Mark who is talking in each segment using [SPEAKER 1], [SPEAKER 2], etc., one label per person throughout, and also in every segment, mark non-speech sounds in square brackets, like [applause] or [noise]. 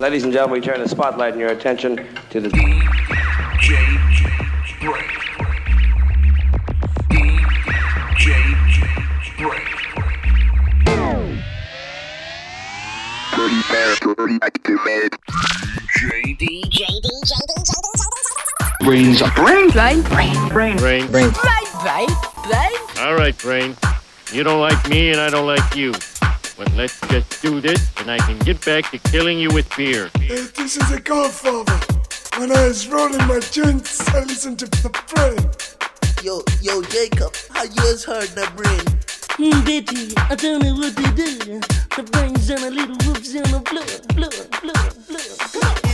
[SPEAKER 1] Ladies and gentlemen, we turn the spotlight and your attention to the
[SPEAKER 2] DJ Break. DJ Break.
[SPEAKER 3] Dirty fast, dirty activate.
[SPEAKER 2] DJ
[SPEAKER 4] DJ, DJ, DJ, DJ.
[SPEAKER 3] Brains up.
[SPEAKER 4] Brain,
[SPEAKER 5] Brain.
[SPEAKER 4] brain,
[SPEAKER 5] Brain.
[SPEAKER 4] brain, brain, brain.
[SPEAKER 5] All right, Brain. You don't like me and I don't like you. But let's just do this and I can get back to killing you with beer.
[SPEAKER 6] This is a godfather. When I was rolling my joints, I listened to the brain.
[SPEAKER 7] Yo, yo, Jacob, how yours heard the brain?
[SPEAKER 8] Mm, Betty, I don't know what to do. The brains and a little whoops and a blood, blood, blood, blood.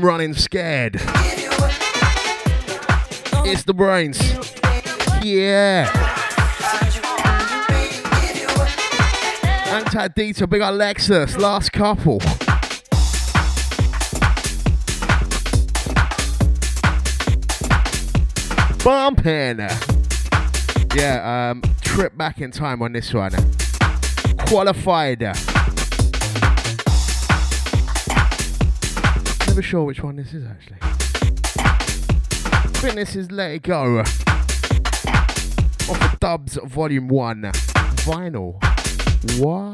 [SPEAKER 9] Them running scared. It's the Brainz. Yeah. Antadita, big Alexis, last couple. Bumping. Yeah, um, trip back in time on this one. Qualified. Never sure which one this is actually. I is Let It Go. Off of Dubs Volume 1. Vinyl. What?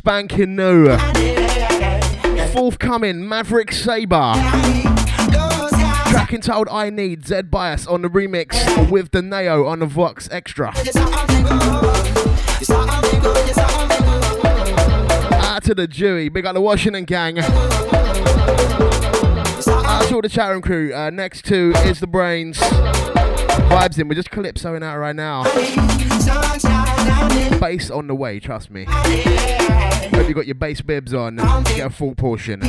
[SPEAKER 9] Spanking new. Forthcoming, Maverick Sabre. Track entitled I Need, Zed Bias on the remix with the Neo on the Vox Extra. Out to the Dewey, big up the Washington gang. Out to all the chat room crew. Uh, next two is the Brainz. Vibes in, we're just calypsoing out right now. Bass on the way, trust me. Hope you got your bass bibs on. Get a full portion.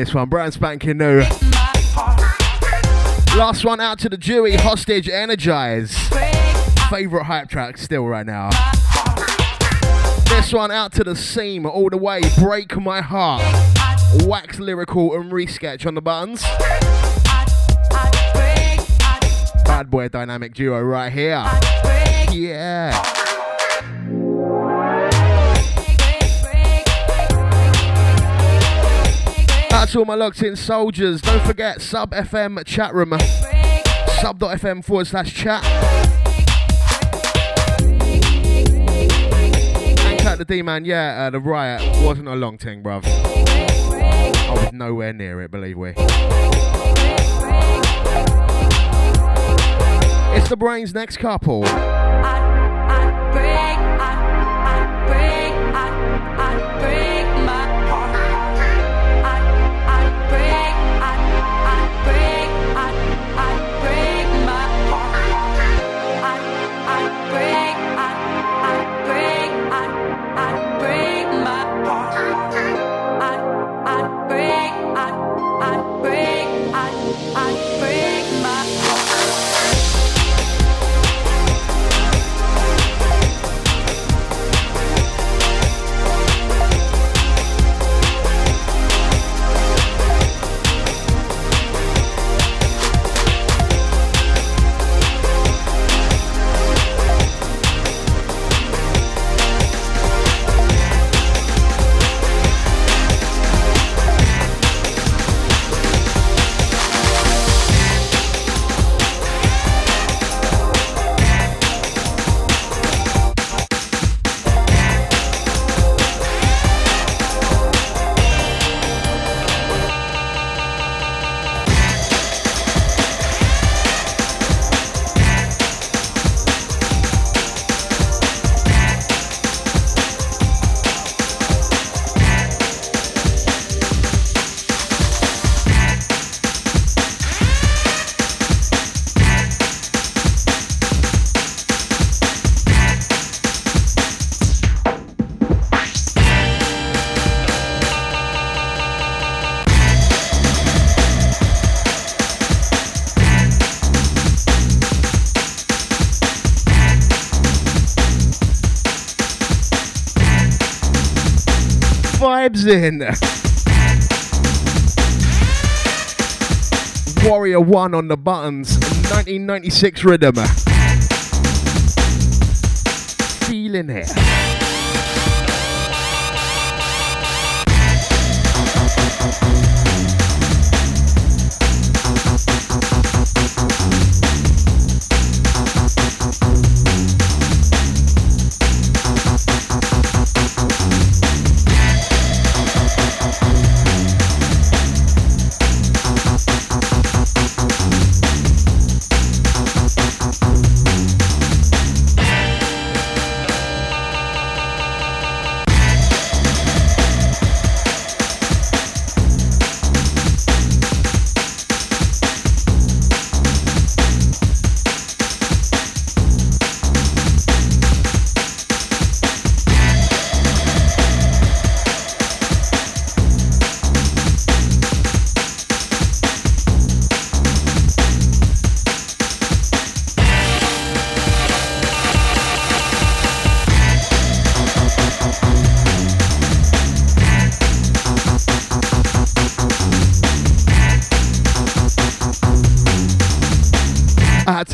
[SPEAKER 9] This one, brand spanking new. Last one out to the Dewey, Hostage Energize. Favorite hype track still right now. This one out to the seam all the way, Break My Heart. Wax lyrical and resketch on the buttons. bad boy dynamic duo right here. Yeah. That's all my locked in soldiers. Don't forget sub FM chat room. Sub.fm forward slash chat. And cut the D man, yeah, uh, the riot wasn't a long thing, bruv. I was nowhere near it, believe we. It's the Brainz next couple. In. Warrior 1 on the buttons, 1996 rhythm. Feeling it.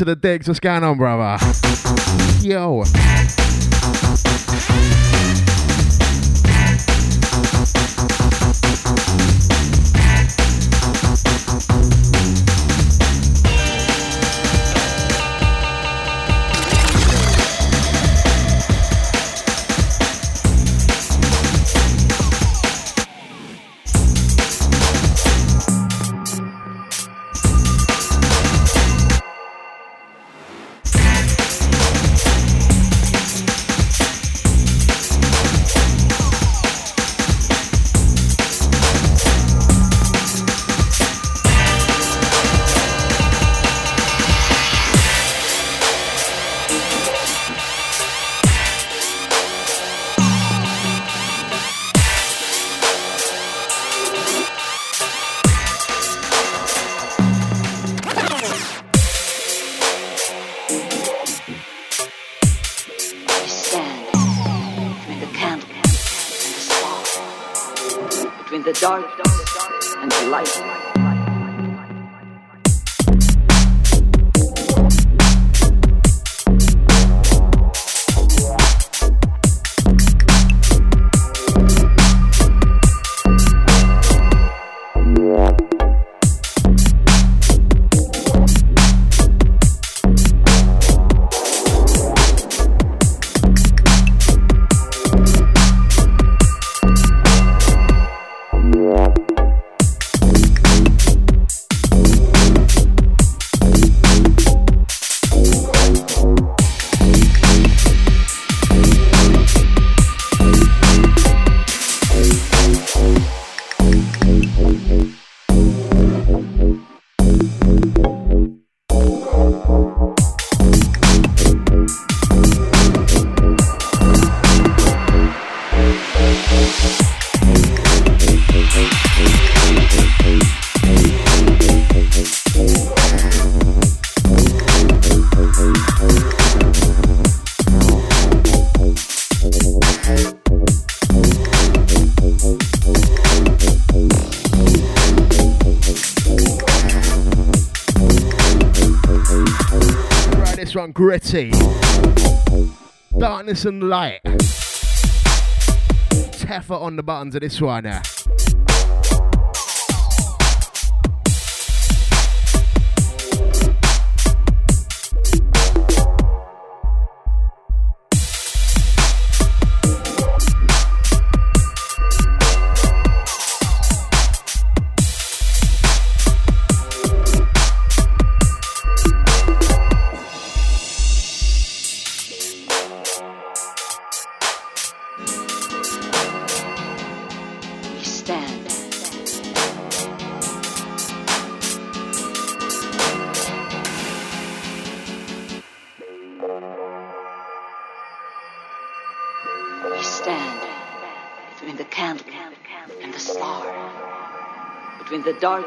[SPEAKER 9] The digs. What's going on, brother? Yo.
[SPEAKER 10] Darkness and Light. Teffer on the buttons of this one. Uh.
[SPEAKER 9] Star,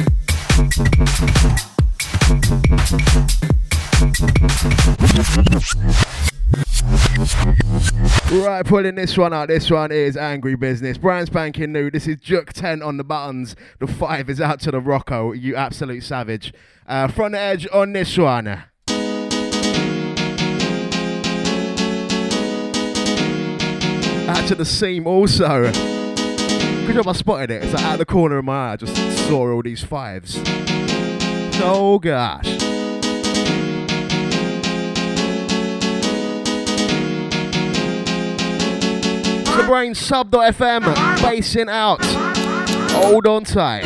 [SPEAKER 9] Right, pulling this one out. This one is Angry Business. Brand spanking new. This is Juk 10 on the buttons. The 5 is out to the Rocco. You absolute savage. Uh, front edge on this one. Out to the seam also. Good job I spotted it. It's like out of the corner of my eye. I just saw all these fives. Oh gosh. The brain sub.fm, basing out. Hold on tight.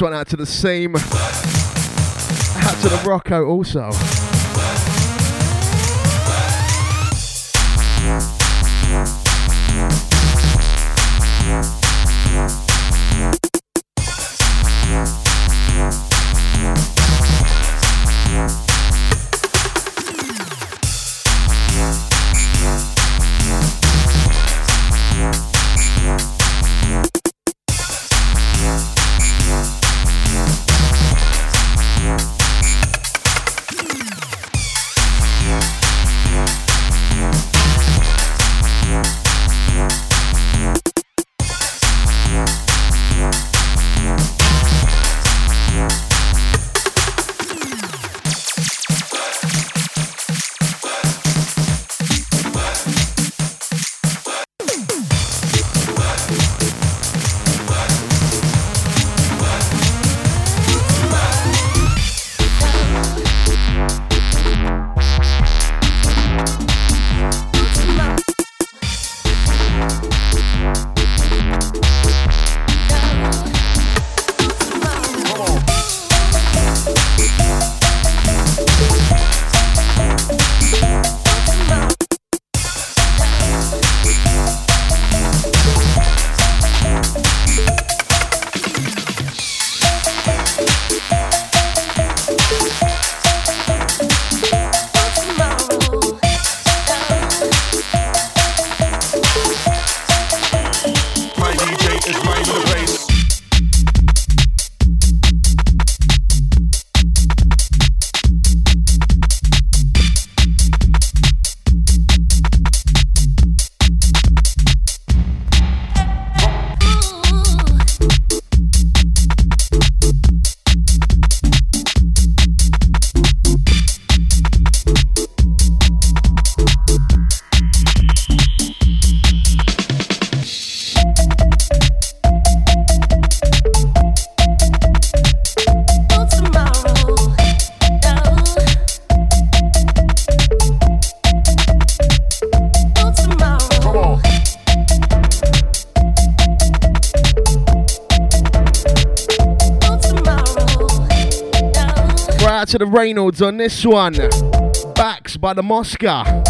[SPEAKER 9] One out to the seam. Out to the Rocco also.
[SPEAKER 11] Reynolds on this one. Backs by the Mosca.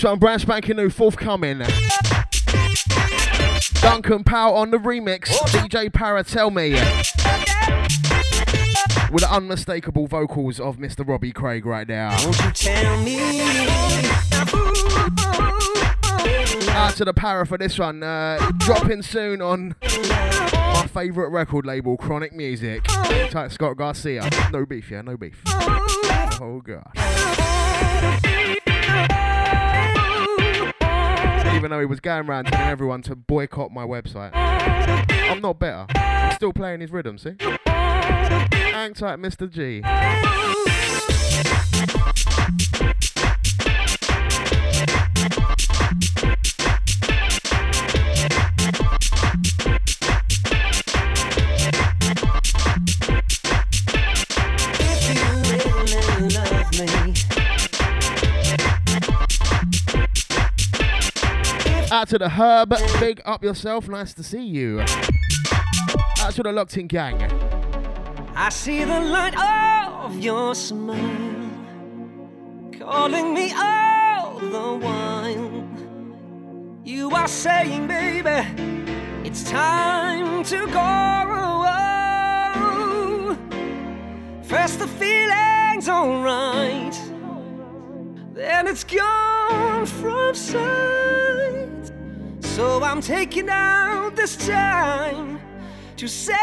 [SPEAKER 11] This one, brand spanking new, forthcoming. Duncan Powell on the remix. DJ Para, tell me. With the unmistakable vocals of Mr. Robbie Craig right now. Won't you tell me? Out to the Para for this one. Uh, dropping soon on my favourite record label, Chronic Music. Tight Scott Garcia. No beef, yeah, no beef. Oh, God. Even though he was going around telling everyone to boycott my website. I'm not better. I'm still playing his rhythm, see? Hang tight, Mr. G. Out to the Herb, big up yourself, nice to see you. Out to the Locked In Gang.
[SPEAKER 12] I see the light of your smile calling me all the while. You are saying, baby, it's time to go. First the feeling's alright, then it's gone from sight. So I'm taking out this time to say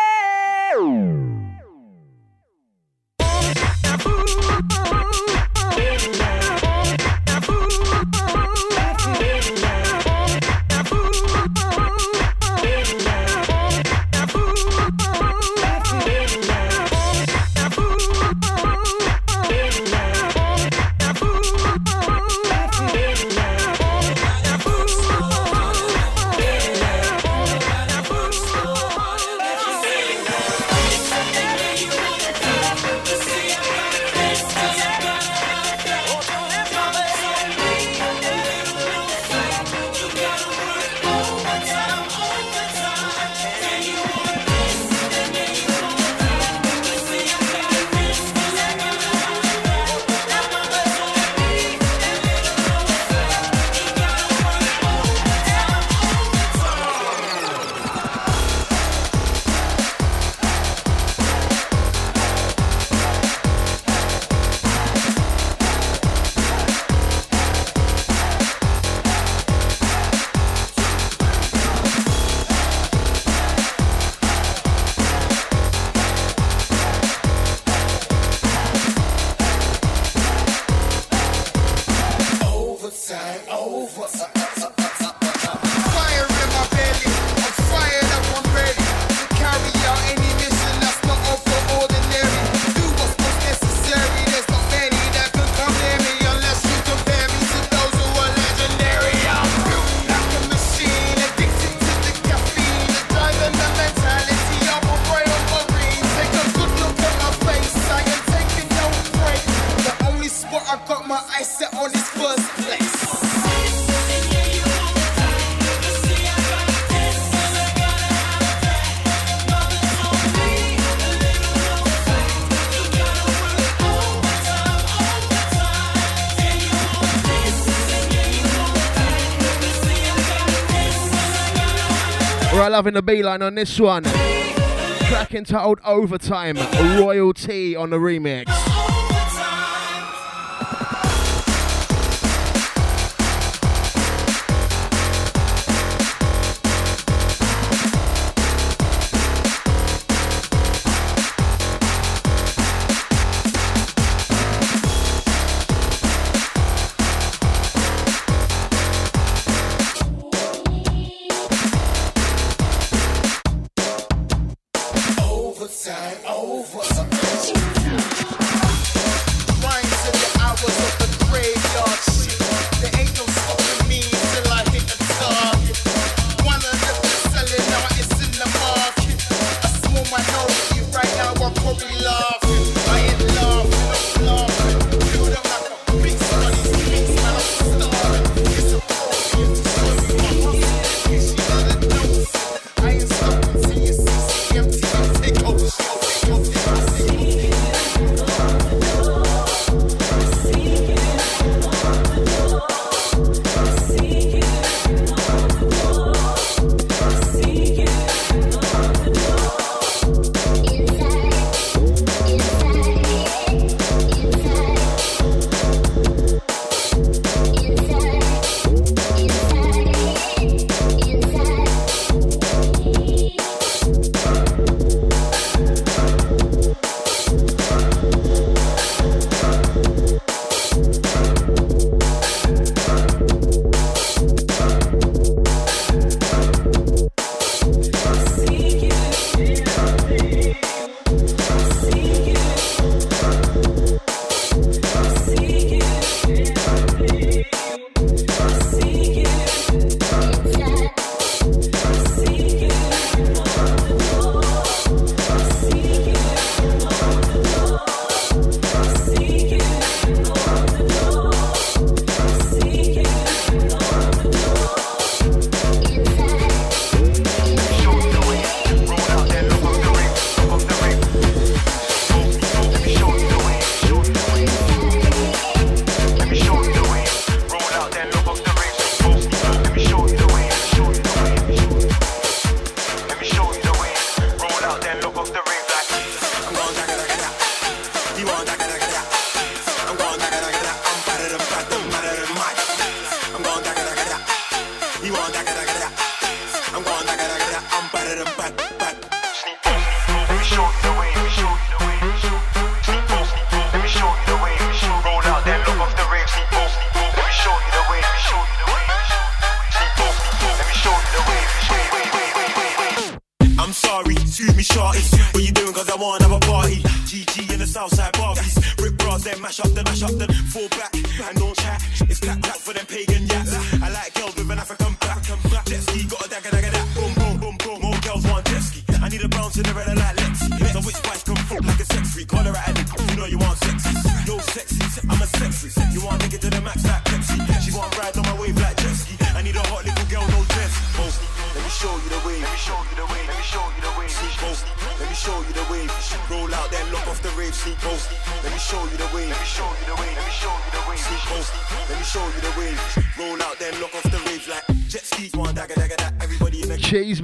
[SPEAKER 9] loving the beeline on this one. Track old Overtime, Royal-T on the remix.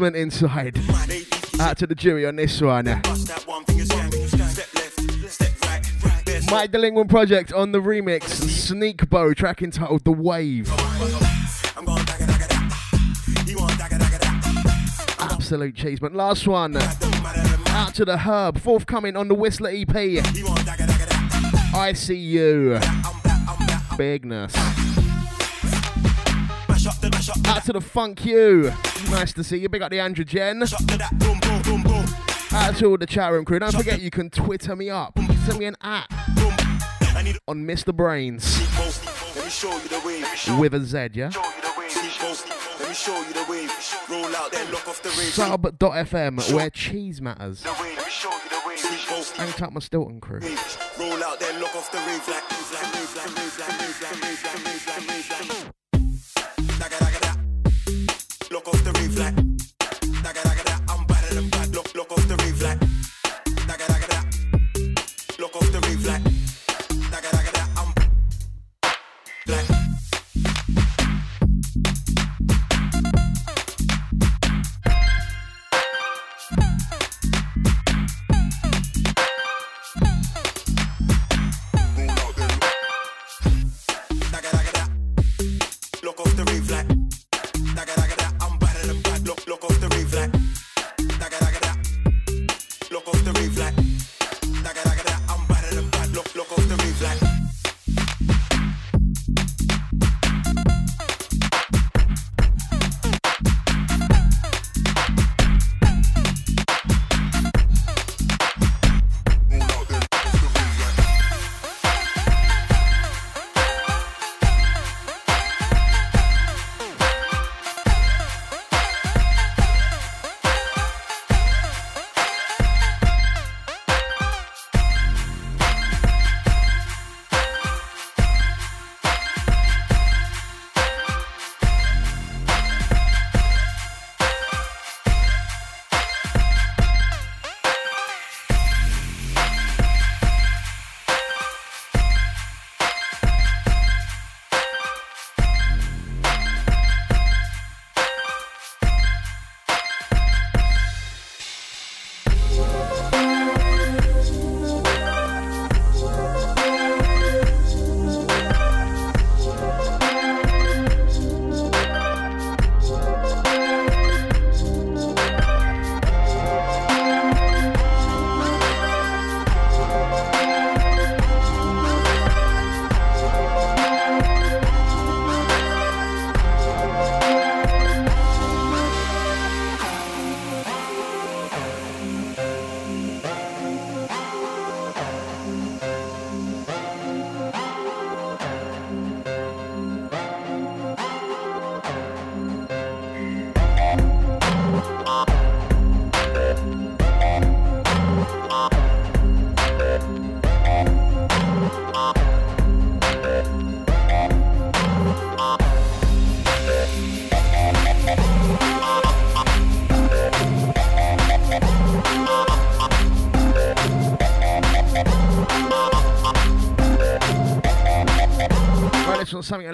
[SPEAKER 9] movement inside. Out to the jury on this one. Mike Delinquent Project on the remix. Sneakbo, track entitled The Wave. Absolute cheese, but last one. Out to the Herb, forthcoming on the Whistler EP. I see you. Bigness. Out to the Funk You. Nice to see you. Big up the Andrew Jen. Out to all the chat room crew. Don't forget you can Twitter me up. Send me an at on Mr.
[SPEAKER 13] Brainz.
[SPEAKER 9] With a Z, yeah?
[SPEAKER 13] show you the. Roll out lock off the.
[SPEAKER 9] Sub.fm, where cheese matters. Thanks out my Stilton crew.
[SPEAKER 13] Roll out lock off the roof like.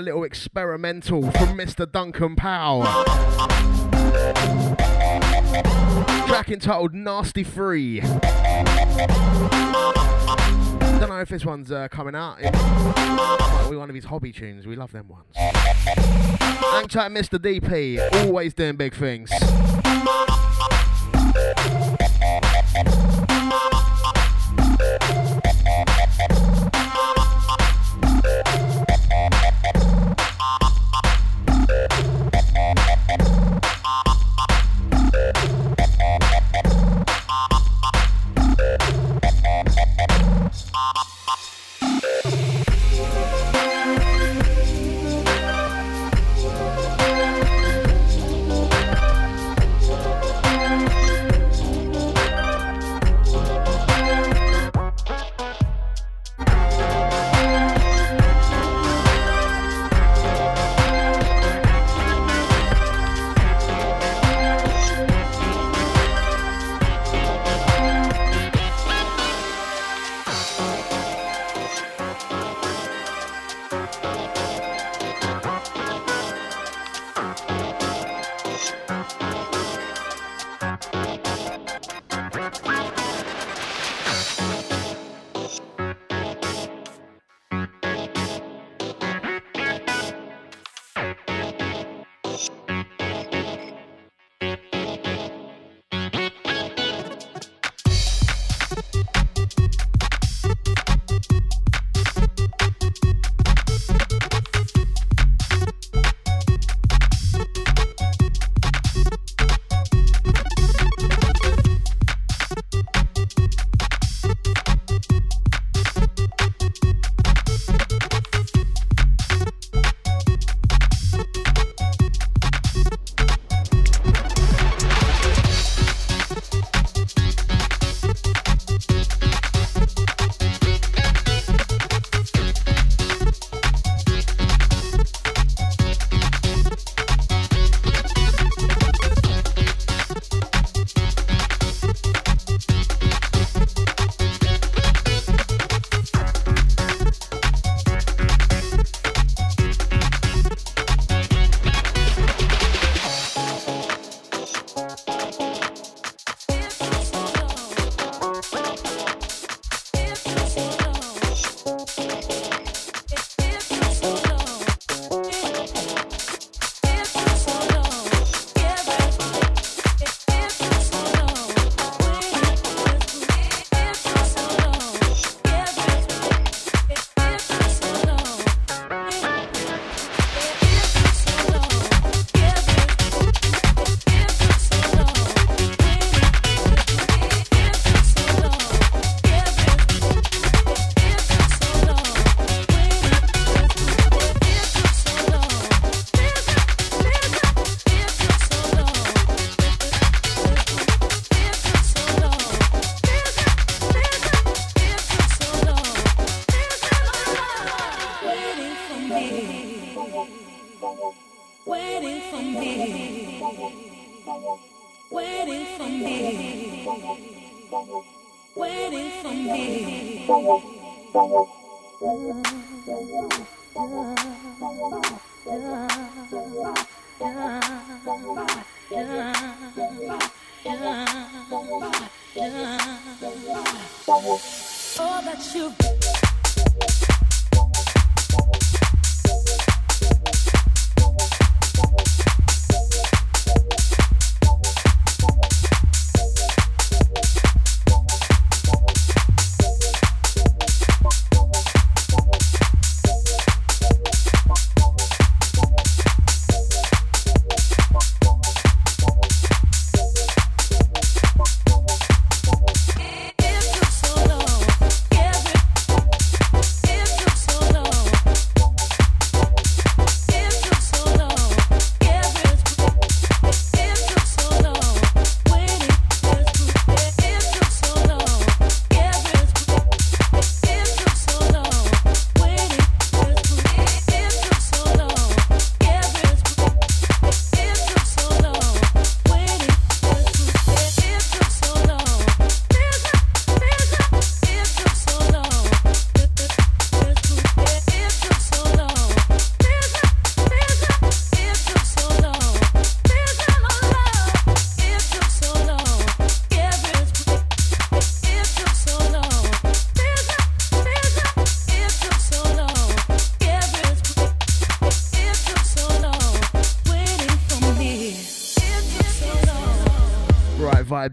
[SPEAKER 9] little experimental from Mr. Duncan Powell. Track entitled Nasty Free. Don't know if this one's uh, coming out. We one of his hobby tunes. We love them ones. Thanks, tight, Mr. DP. Always doing big things.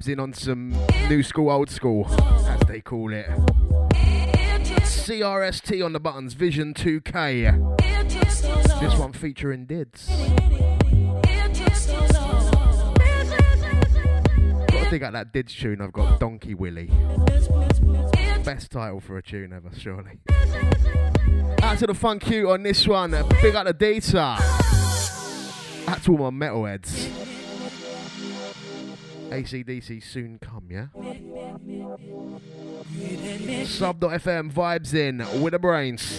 [SPEAKER 9] In on some new school, old school, as they call it. CRST on the buttons, Vision 2K. This one featuring Dids. Gotta dig out that Dids tune, I've got Donkey Willie. Best title for a tune ever, surely. Out to the fun cute on this one, big up the data. To all my metalheads. ACDC soon come, yeah? Sub.fm vibes in with the
[SPEAKER 8] Brainz.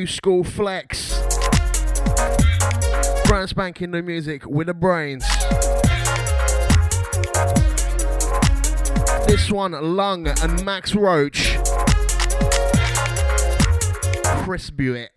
[SPEAKER 9] New school flex. Brand spanking new music with the Brainz. This one, Lung and Max Roach. Chris Buick.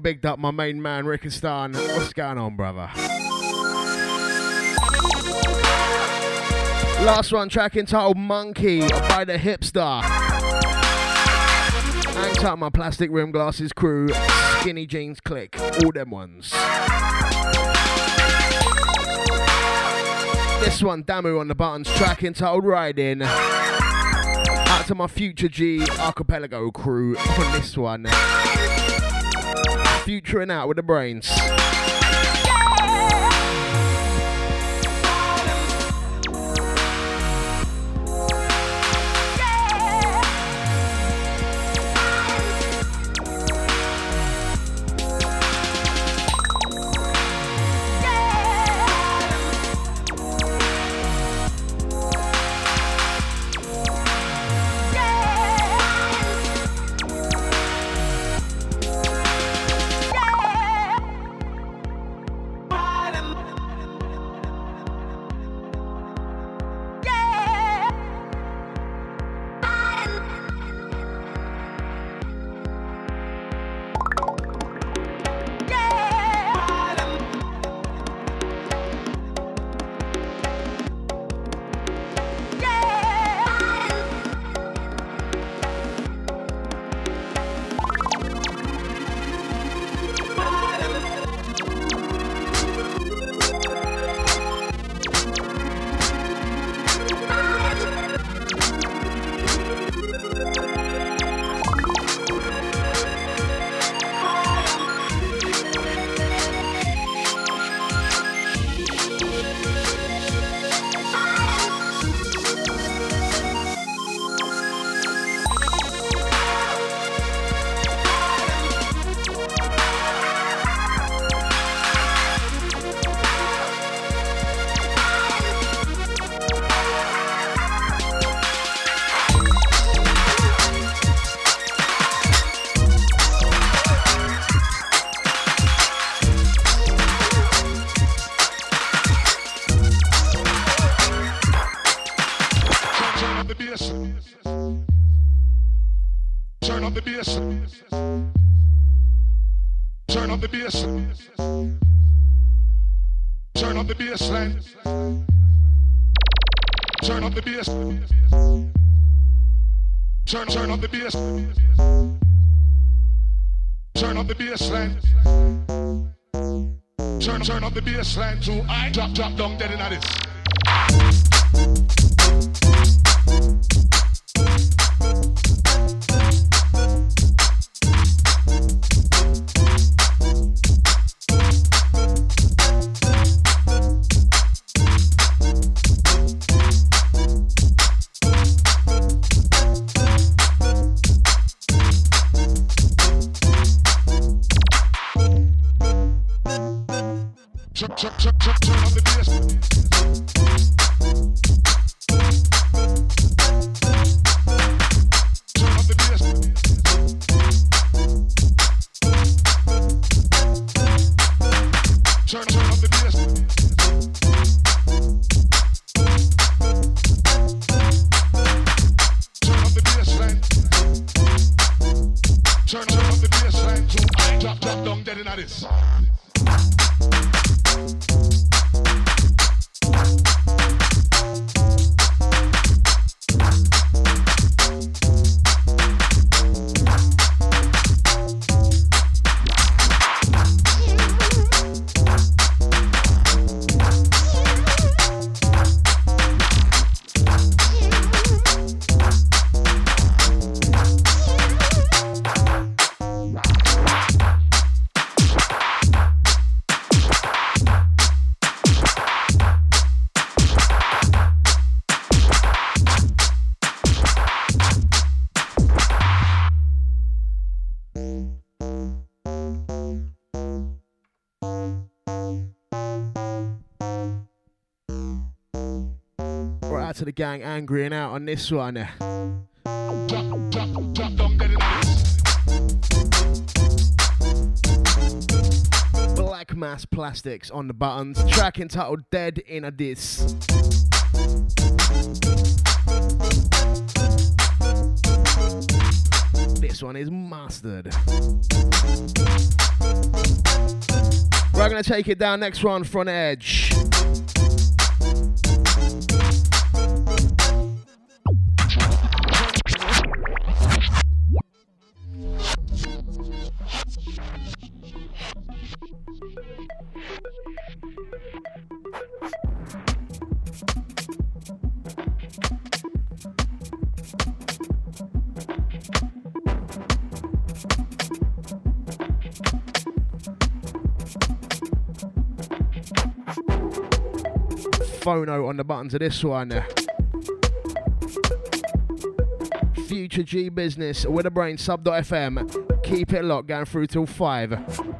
[SPEAKER 9] Bigged up my main man, Rick Rickistan? What's going on, brother? Last one, track entitled Monkey by the Hipster. Hanged out my plastic rim glasses crew, skinny jeans click, all them ones. This one, Damu on the buttons, track entitled Riding. Out to my future G archipelago crew on this one. Futuring out with the Brainz.
[SPEAKER 14] Bass. Turn up the bass line. Turn up the bass. Turn, turn up the bass. Turn up the bass line. Turn, turn up the bass line to I drop, drop down dead in this.
[SPEAKER 9] Gang, angry and out on this one. Black Mass Plastics on the buttons. Track entitled Dead in a Diss. This one is mastered. We're gonna take it down. Next one, front edge. Phono on the buttons of this one. Future G Business with a brain sub.fm. Keep it locked, going through till 5.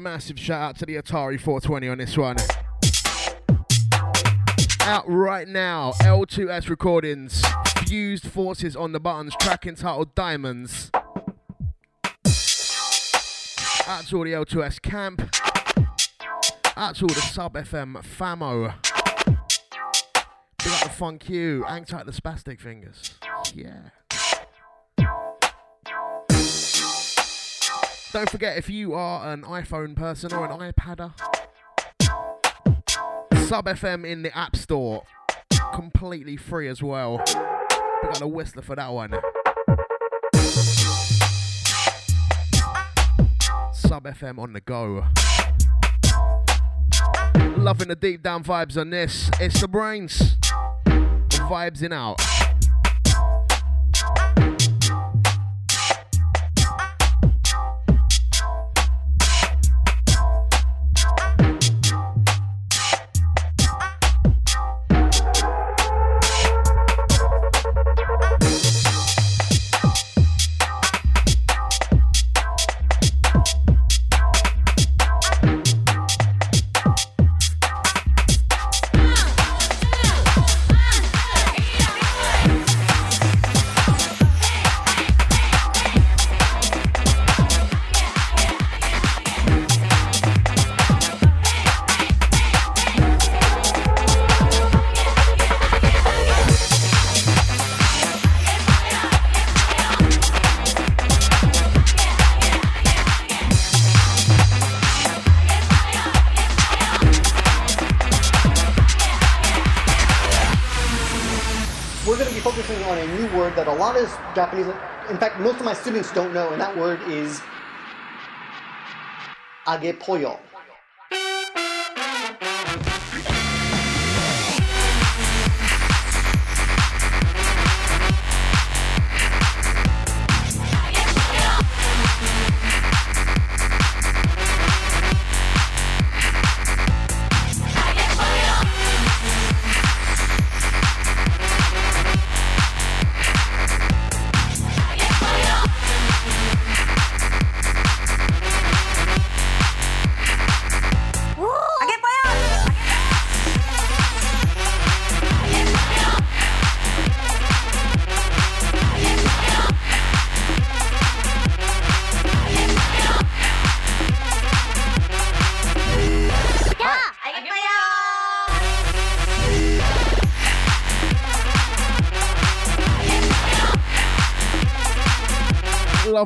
[SPEAKER 9] Massive shout out to the Atari 420 on this one. Out right now, L2S Recordings, Fused Forces on the Buttons, track entitled Diamonds. Out to all the L2S camp. Out to all the Sub FM famo. Big up the Funk You, hang tight the Spastic Fingers. Yeah. Don't forget if you are an iPhone person or an iPadder, Sub FM in the App Store, completely free as well. We got a whistler for that one. Sub FM on the go. Loving the deep down vibes on this. It's the Brainz. Vibes in out.
[SPEAKER 15] Japanese, in fact, most of my students don't know, and that word is agepoyo.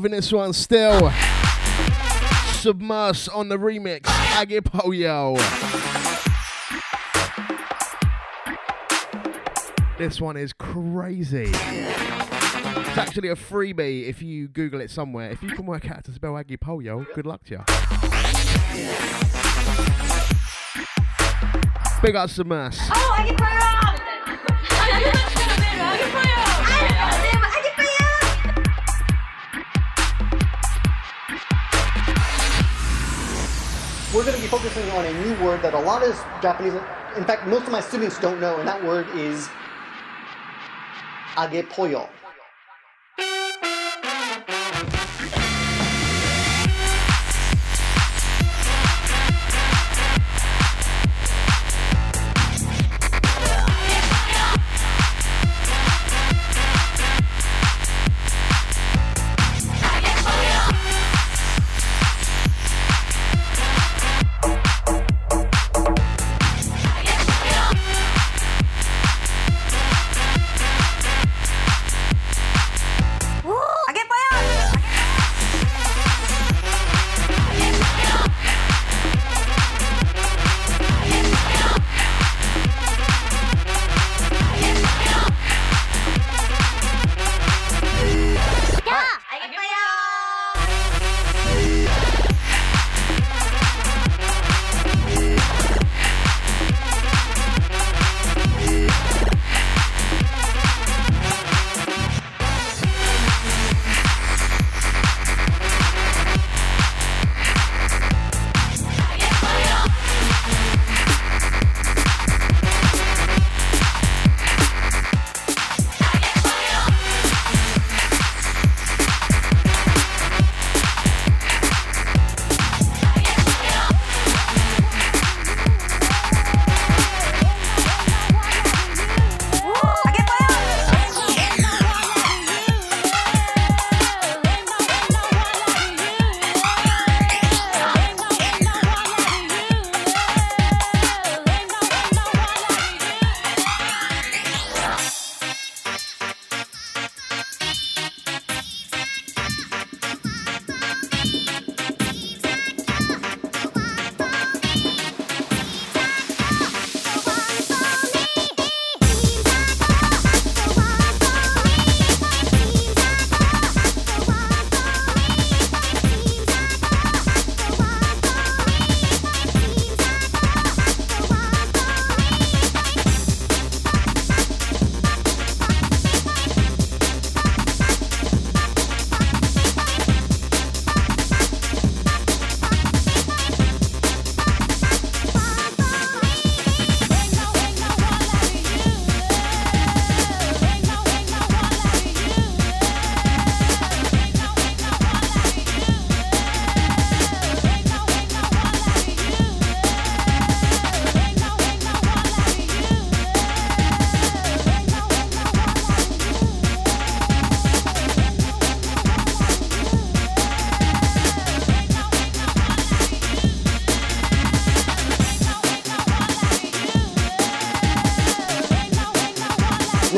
[SPEAKER 15] Loving this one still. Submerse on the remix. Agipoyo. This one is crazy. It's actually a freebie if you Google it somewhere. If you can work out how to spell Agipoyo, good luck to you. Big up Submerse.
[SPEAKER 16] Oh, Agipoyo! [laughs]
[SPEAKER 15] We're going to be focusing on a new word that a lot of Japanese, in fact, most of my students don't know, and that word is agepoyo.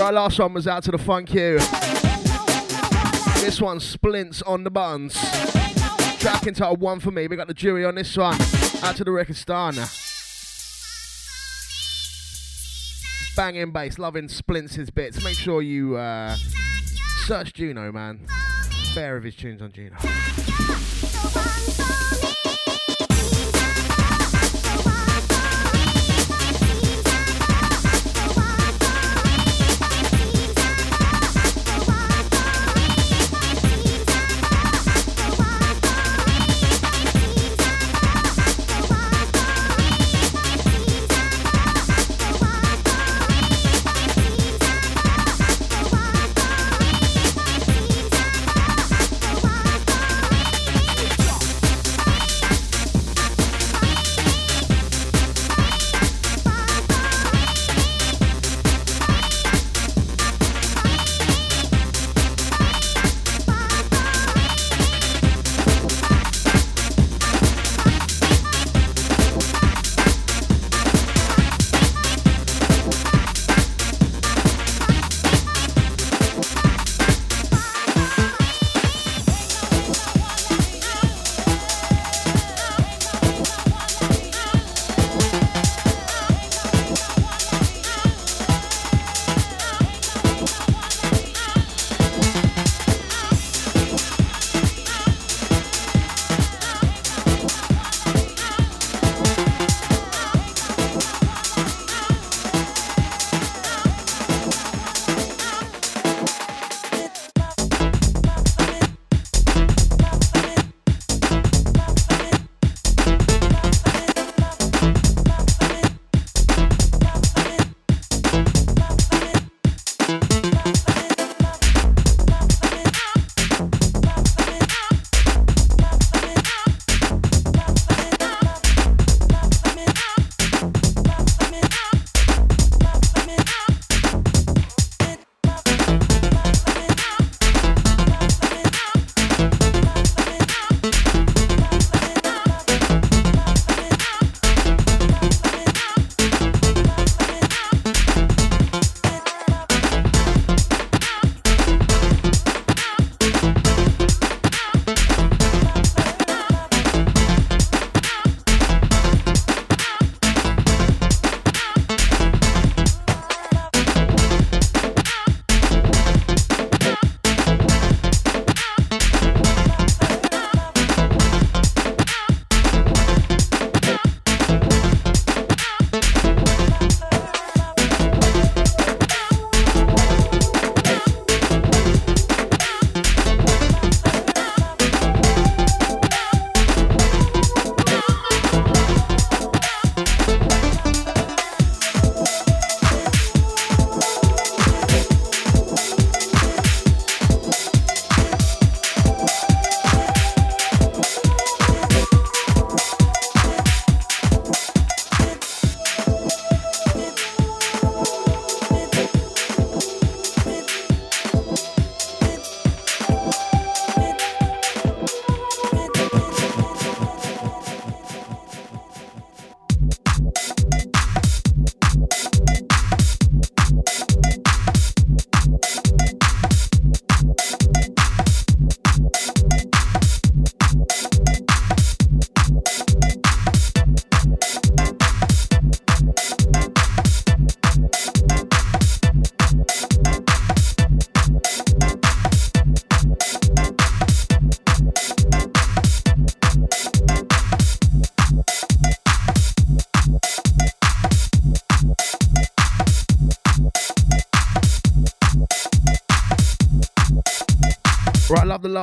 [SPEAKER 9] Right, last one was out to the funk you. This one, Splints on the buttons. Track entitled One for Me. We got the jury on this one. Out to the record star now. Banging bass, loving Splints his bits. Make sure you uh, search Juno, man. Fair of his tunes on Juno.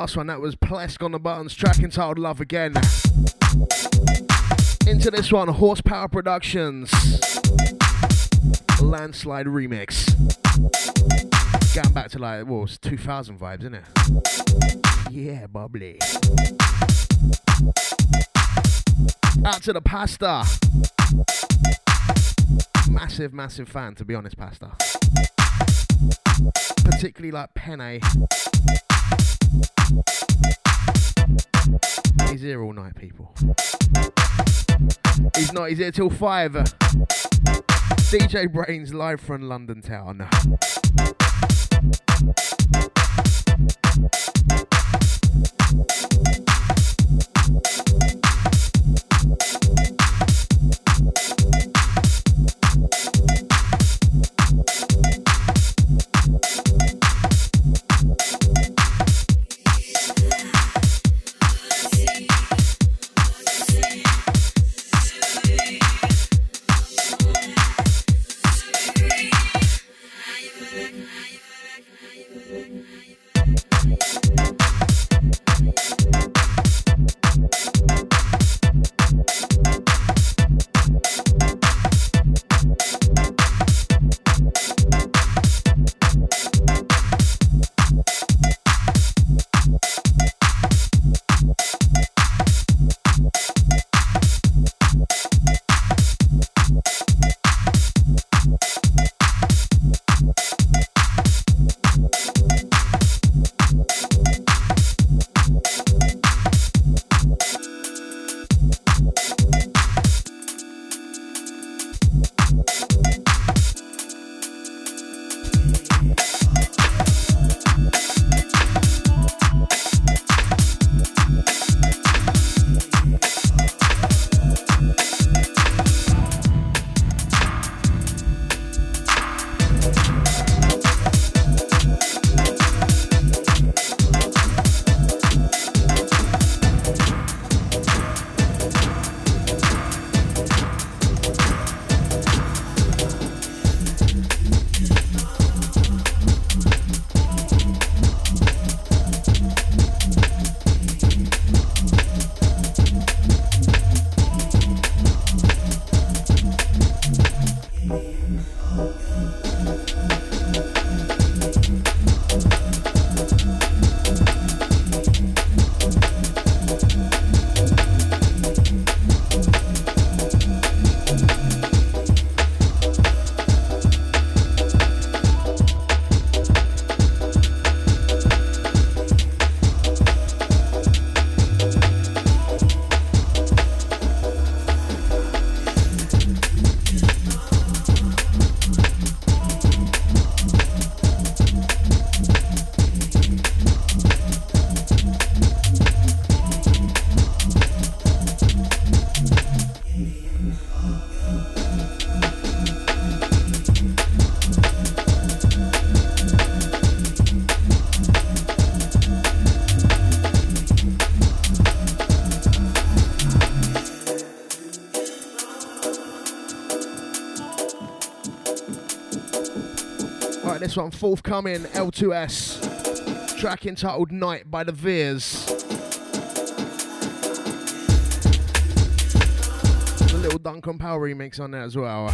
[SPEAKER 9] Last one. That was Plesk on the buttons, track entitled Love Again. Into this one, Horsepower Productions. Landslide remix. Going back to like, well, it's 2000 vibes, isn't it? Yeah, bubbly. Out to the pasta. Massive, massive fan, to be honest, pasta. Particularly like penne. He's here all night, people. He's not, he's here till five. Uh, DJ Brainz live from London Town. This one forthcoming L2S track entitled Night by the Veers. The little Duncan Powell remix on there as well.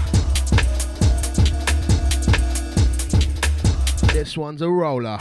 [SPEAKER 9] This one's a roller.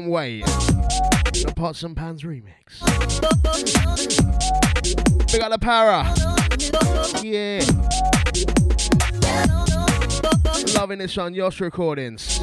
[SPEAKER 9] Can't Wait. The Pots and Pans remix. We got the para. Yeah. Loving this on Yosh Recordings.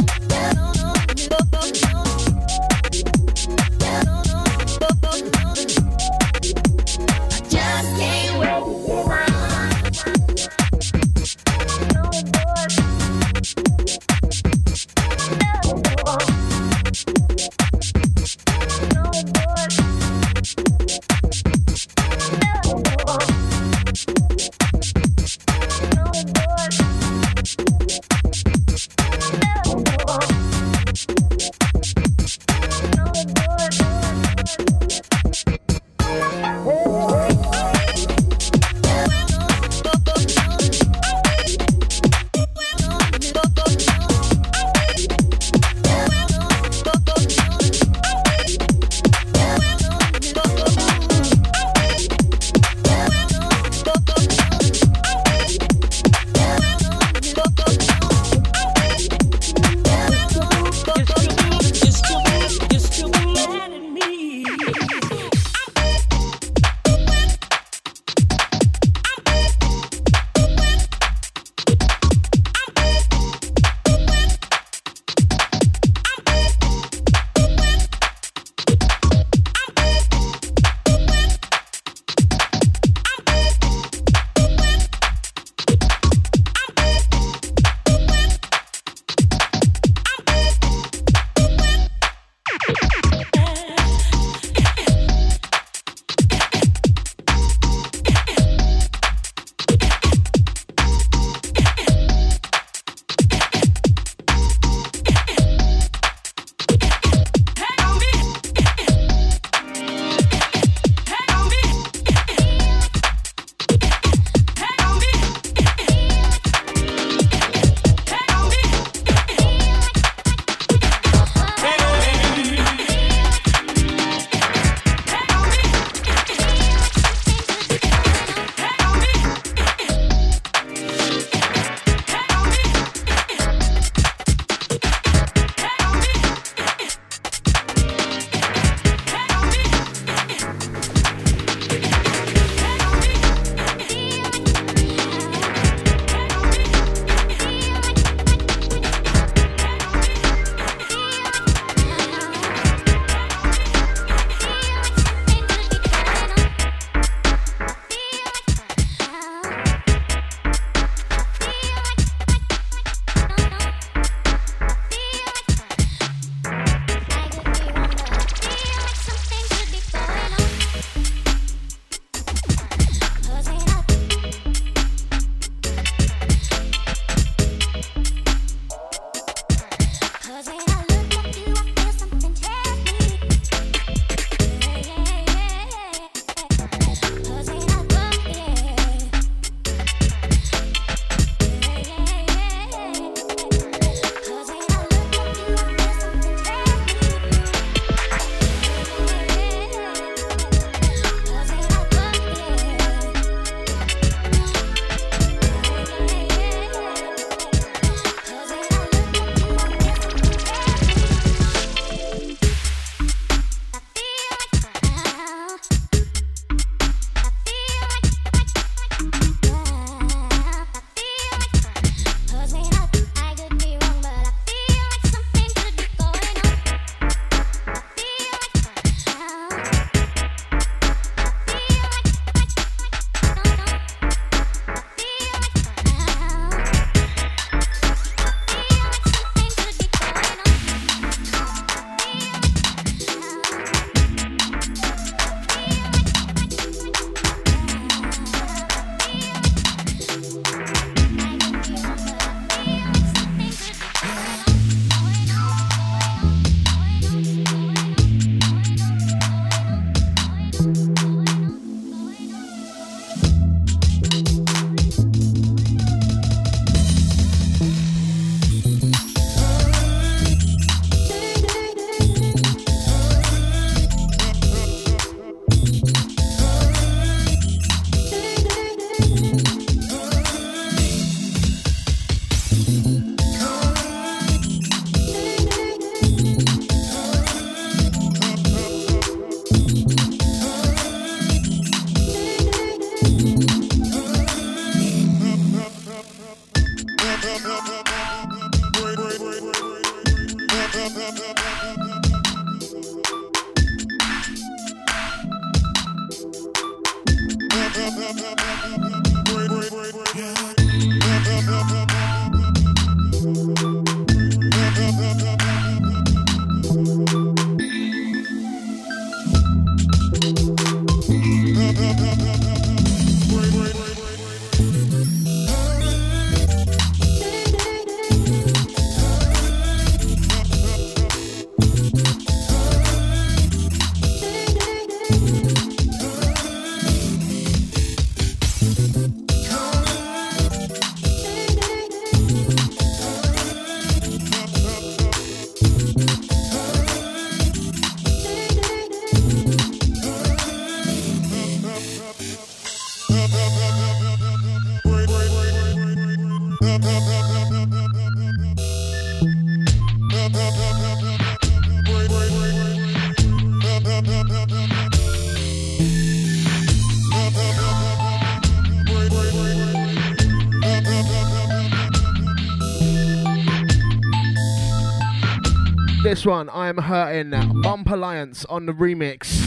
[SPEAKER 9] This one, I am hurting. Bump Alliance on the remix.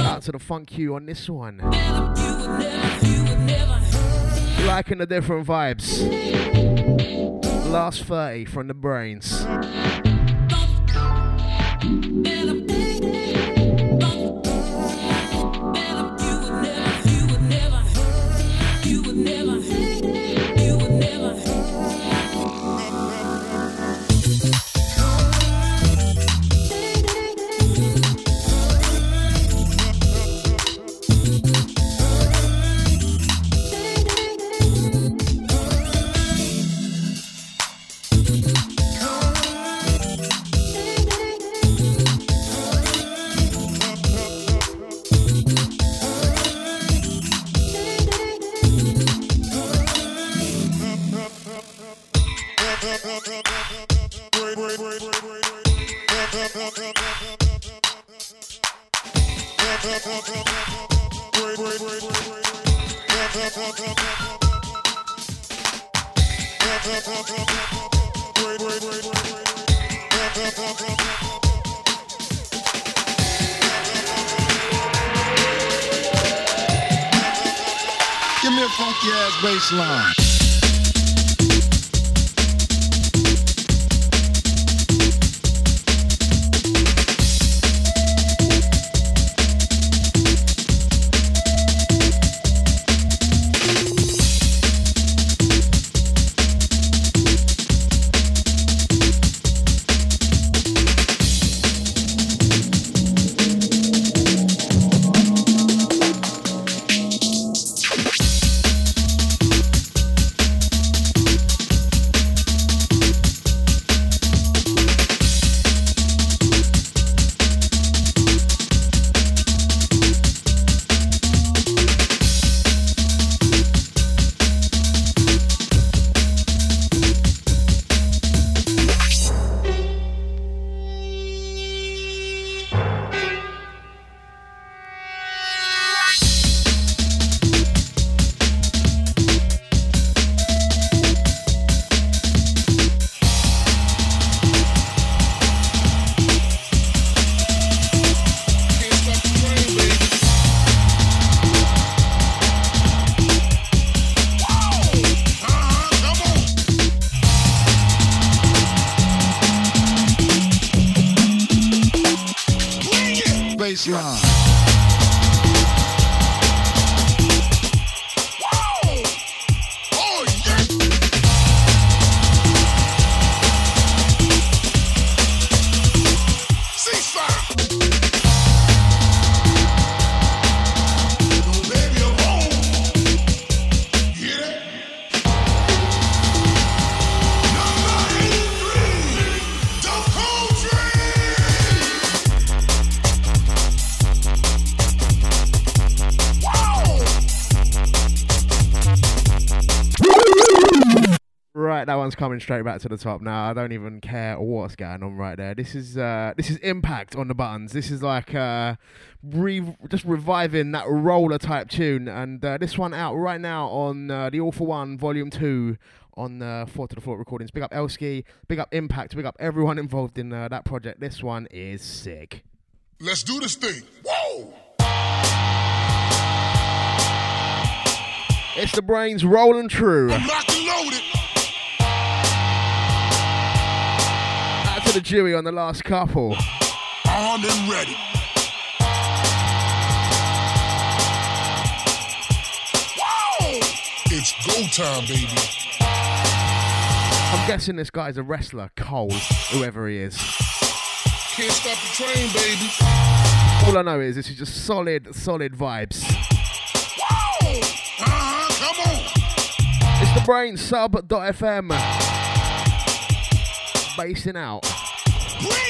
[SPEAKER 9] Out to the funk you on this one. Liking the different vibes. Last 30 from the Brainz. Coming straight back to the top now. I don't even care what's going on right there. This is uh, this is impact on the buttons. This is like uh, re- just reviving that roller type tune, and uh, this one out right now on uh, the All for One Volume Two on uh, Four to the Floor recordings. Big up Elsky, big up Impact, big up everyone involved in uh, that project. This one is sick.
[SPEAKER 2] Let's do this thing. Whoa!
[SPEAKER 9] It's the Brainz rolling true.
[SPEAKER 2] Locked and loaded.
[SPEAKER 9] Out to the Dewey on the last couple.
[SPEAKER 2] On and ready. Whoa! It's go time, baby.
[SPEAKER 9] I'm guessing this guy's a wrestler, Cole, whoever he is.
[SPEAKER 2] Can't stop the train, baby.
[SPEAKER 9] All I know is this is just solid, solid vibes.
[SPEAKER 2] Uh-huh, come on.
[SPEAKER 9] It's the brain sub.fm. Basing out.
[SPEAKER 2] Bring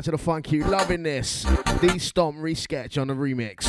[SPEAKER 17] out to the funk you. Loving this. The Stomp resketch on the remix.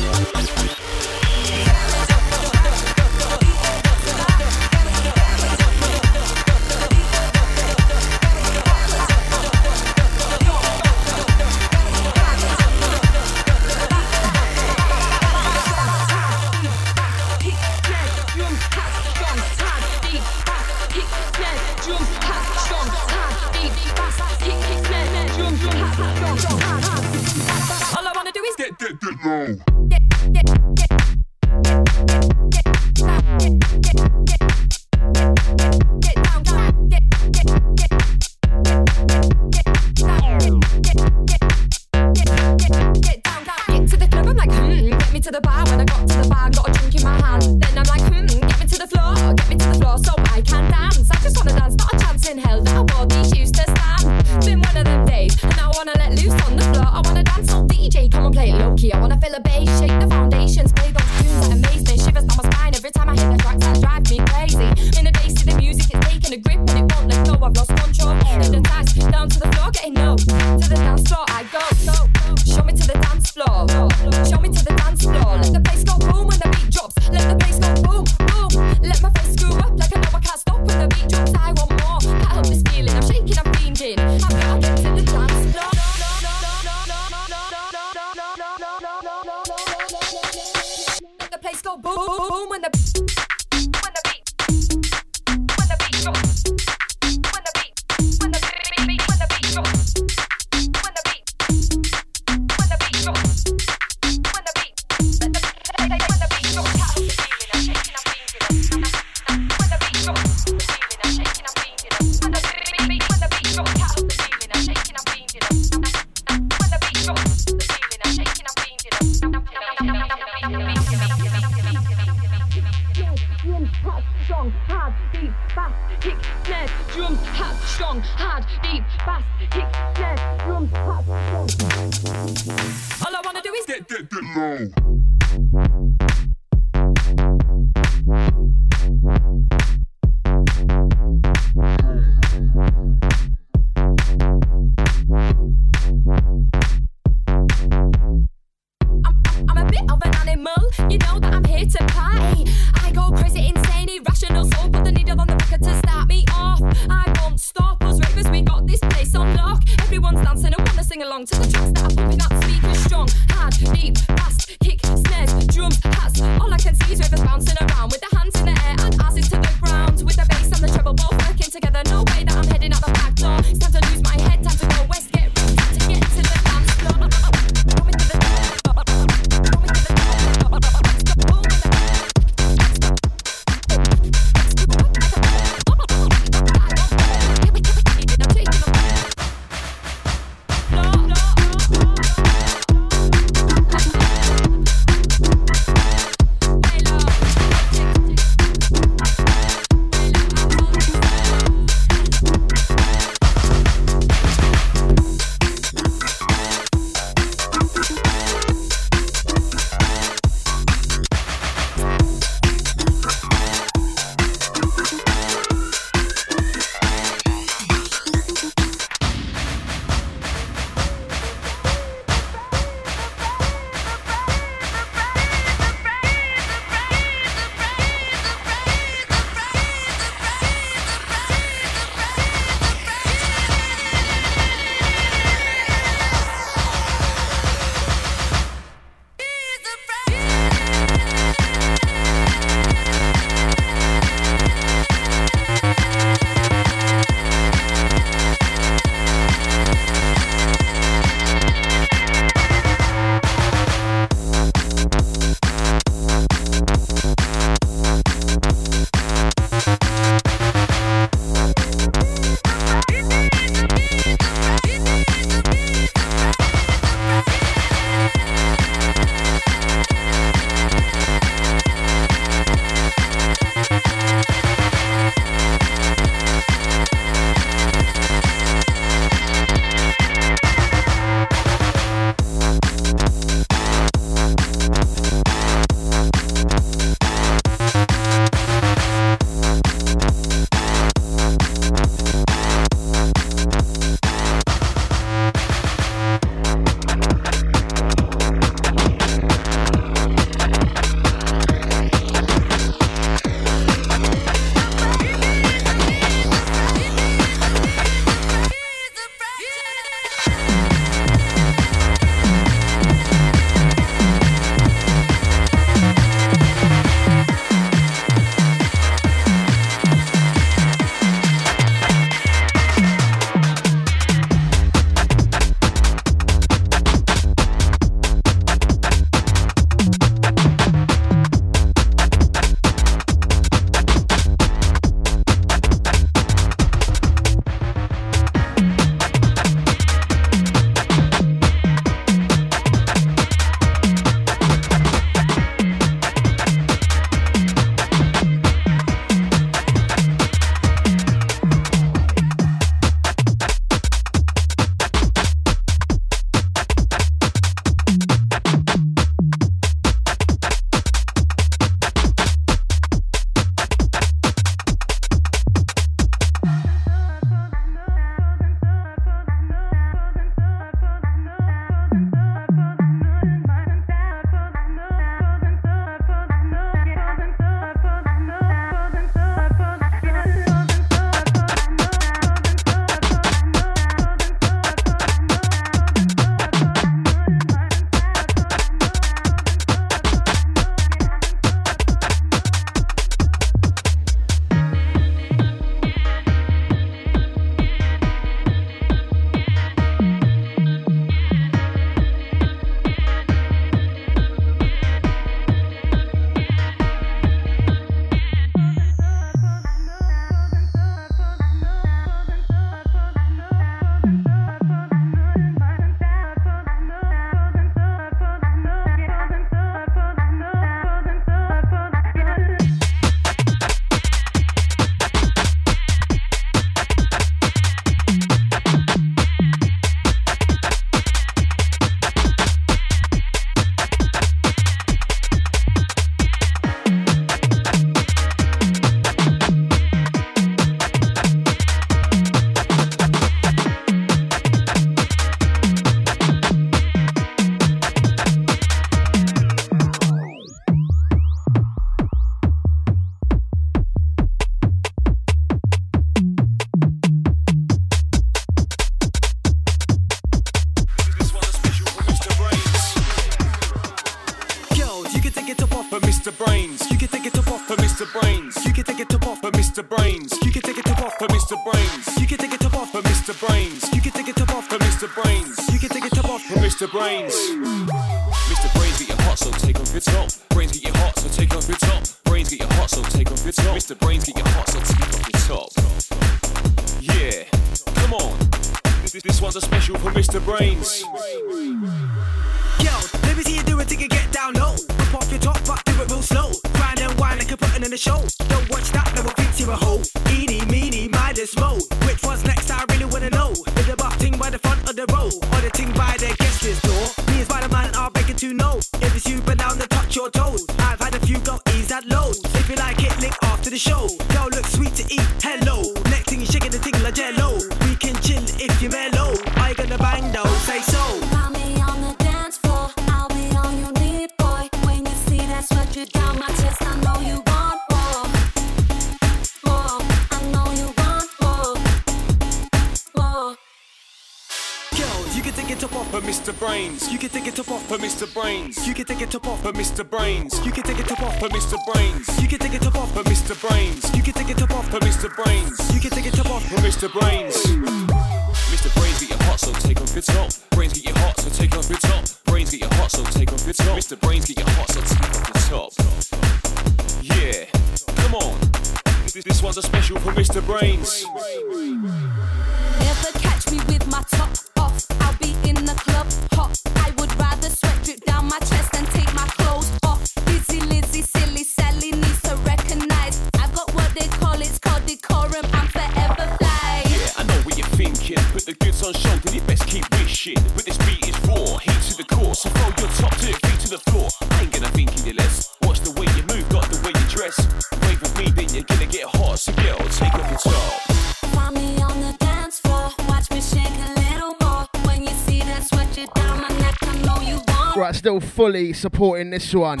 [SPEAKER 9] Right, still fully supporting this one.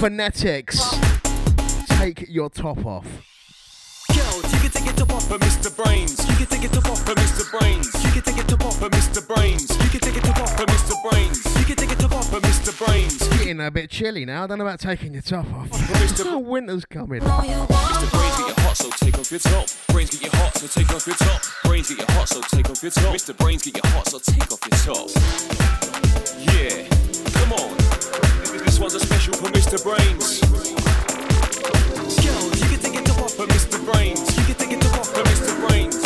[SPEAKER 9] Phonetics. Take your top off
[SPEAKER 18] to Popper, Mr. Brainz. You can take it to Popper, Mr. Brainz. You can take it to Popper, Mr. Brainz. You can take it to Popper, Mr. Brainz. You can take it to Popper, Mr. Brainz.
[SPEAKER 9] It's getting a bit chilly now. I don't know about taking your top off.
[SPEAKER 18] Mr. [laughs]
[SPEAKER 9] winter's coming.
[SPEAKER 18] Mr. Brainz get your hot, so take off your top. Brainz get your hot, so take off your top. Brainz get your hot, so take off your top. Mr. Brainz get your hot, so take off your top. Yeah, come on. This one's a special for Mr. Brainz. Yo, you can take it to Popper, Mr. Brainz. You can take it to Mr. Brainz.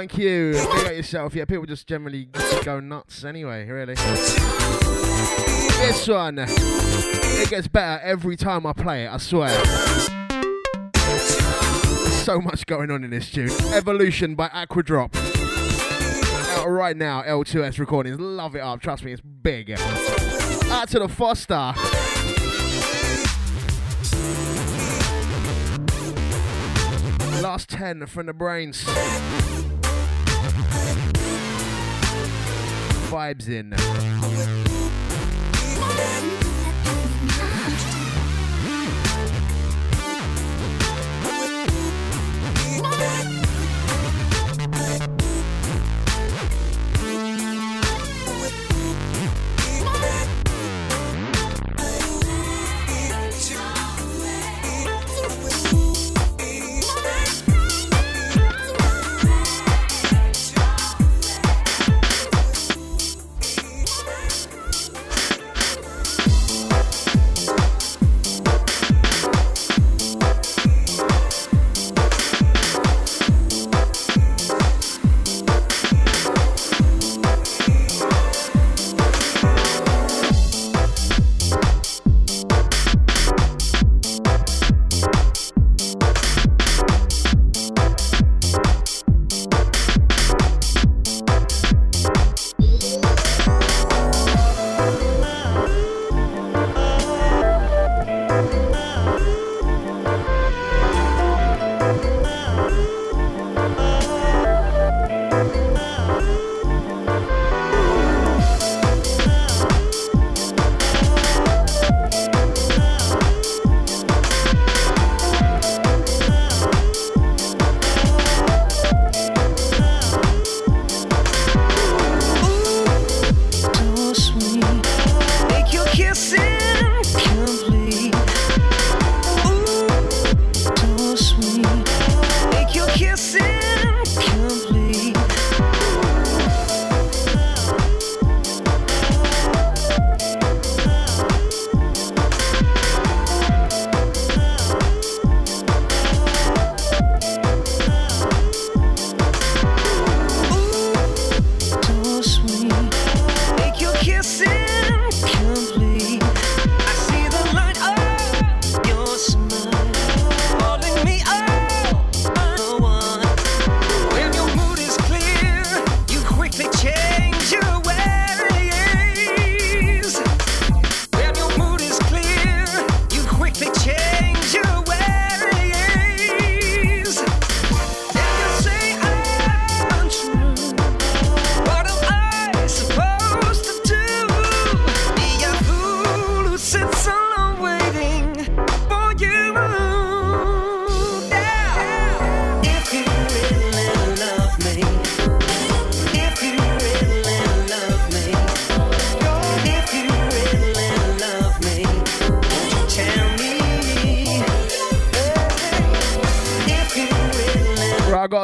[SPEAKER 18] thank you.
[SPEAKER 9] Yourself. Yeah, people just generally go nuts anyway, really. This one, it gets better every time I play it, I swear. So much going on in this tune. Evolution by Aquadrop. Out
[SPEAKER 11] right now, L2S recordings. Love it up, trust me, it's big. Out to the Foster. Last 10 from the Brainz. vibes in.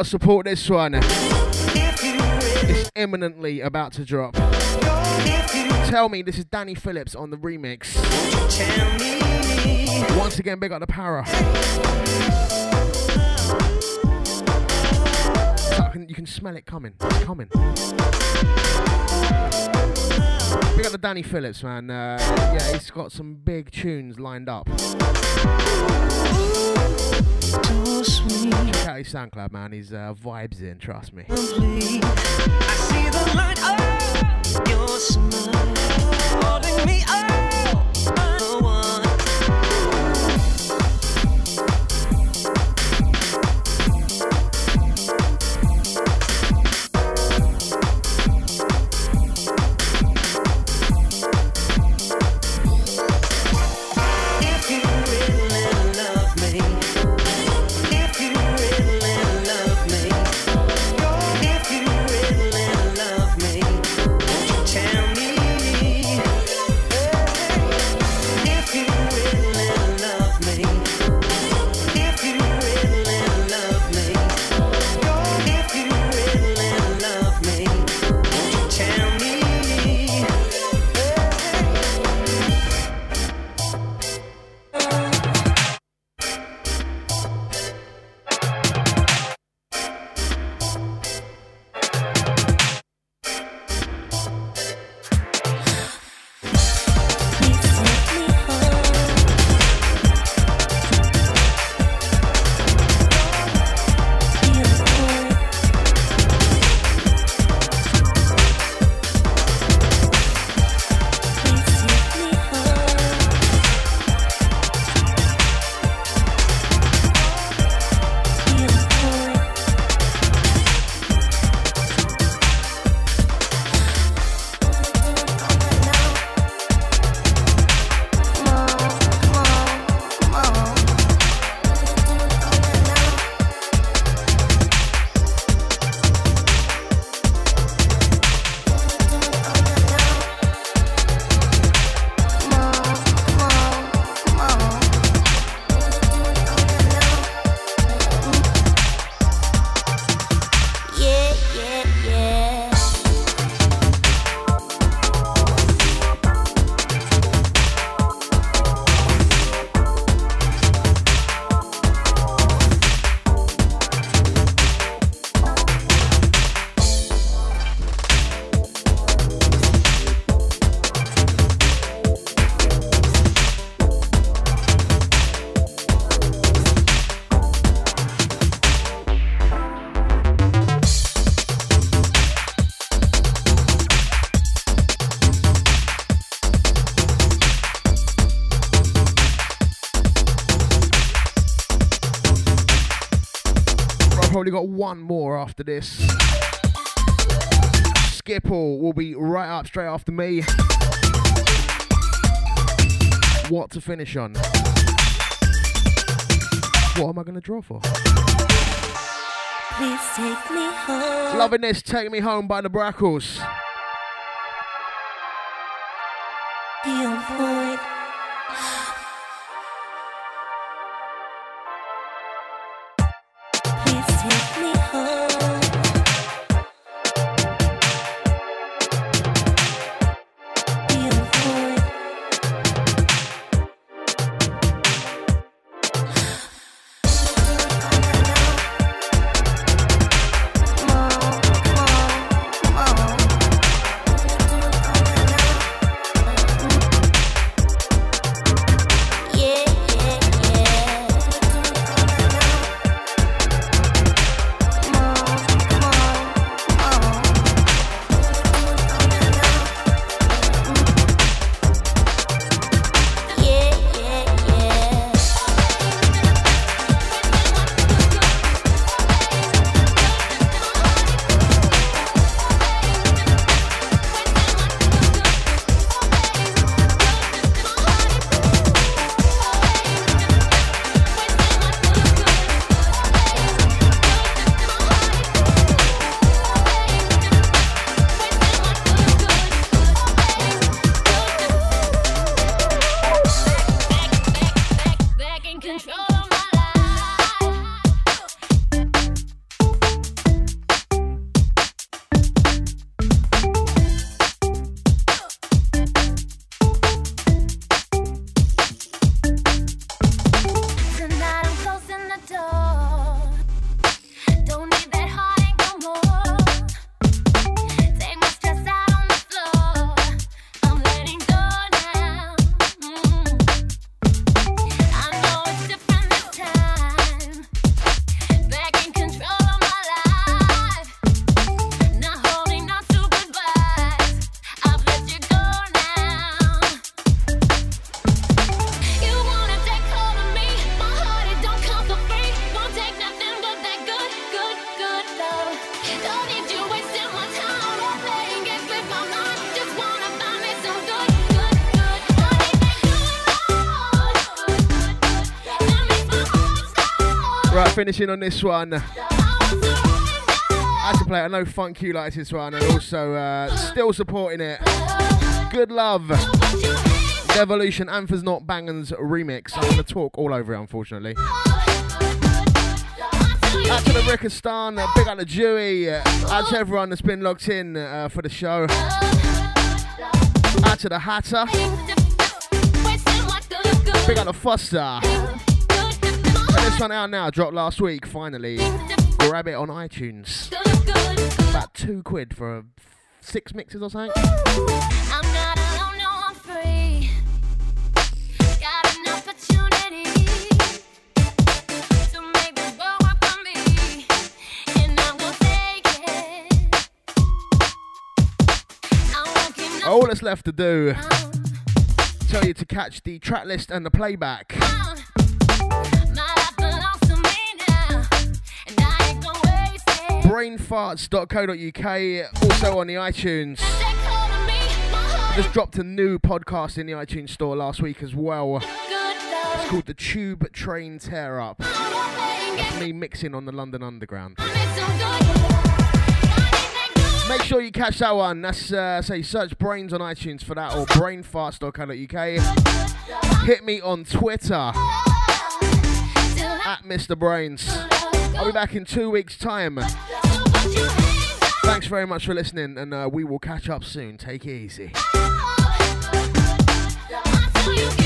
[SPEAKER 11] support this one. It's eminently about to drop. Tell me, this is Danny Phillips on the remix. Once again, big up the power. you can smell it coming. It's Coming. We got the Danny Phillips, man. Uh, yeah, he's got some big tunes lined up out SoundCloud, man. His uh, vibes in, trust me.
[SPEAKER 9] Only got one more after this. Skipple will be right up straight after me. What to finish on? What am I going to draw for?
[SPEAKER 11] Please take me home.
[SPEAKER 9] Loving this, Take Me Home by the Brackles. Finishing on this one. I had to play. I know Funk you likes this one, and also uh, still supporting it. Good love. Devolution Anthers Not Bangans remix. I'm going to talk all over it, unfortunately. Out to the Rickistan, big out to Dewey, uh, out to everyone that's been locked in uh, for the show. Out to the Hatter, big out to Foster. And this one out now, dropped last week, finally. Grab it on iTunes. About two quid for six mixes or something.
[SPEAKER 16] I'm not alone, no, I'm free. Got an opportunity to make this world work for me, and I'm gonna take it. I won't keep no
[SPEAKER 9] All that's left to do, tell you to catch the track list and the playback.
[SPEAKER 16] Uh-huh.
[SPEAKER 9] Brainfarts.co.uk, also on the iTunes. Just dropped a new podcast in the iTunes store last week as well. It's called The Tube Train Tear Up. That's me mixing on the London Underground. Make sure you catch that one. That's uh, say search Brainz on iTunes for that or brainfarts.co.uk. Hit me on Twitter at Mr. Brainz. I'll be back in two weeks' time. Thanks very much for listening, and uh, we will catch up soon. Take it easy.
[SPEAKER 16] you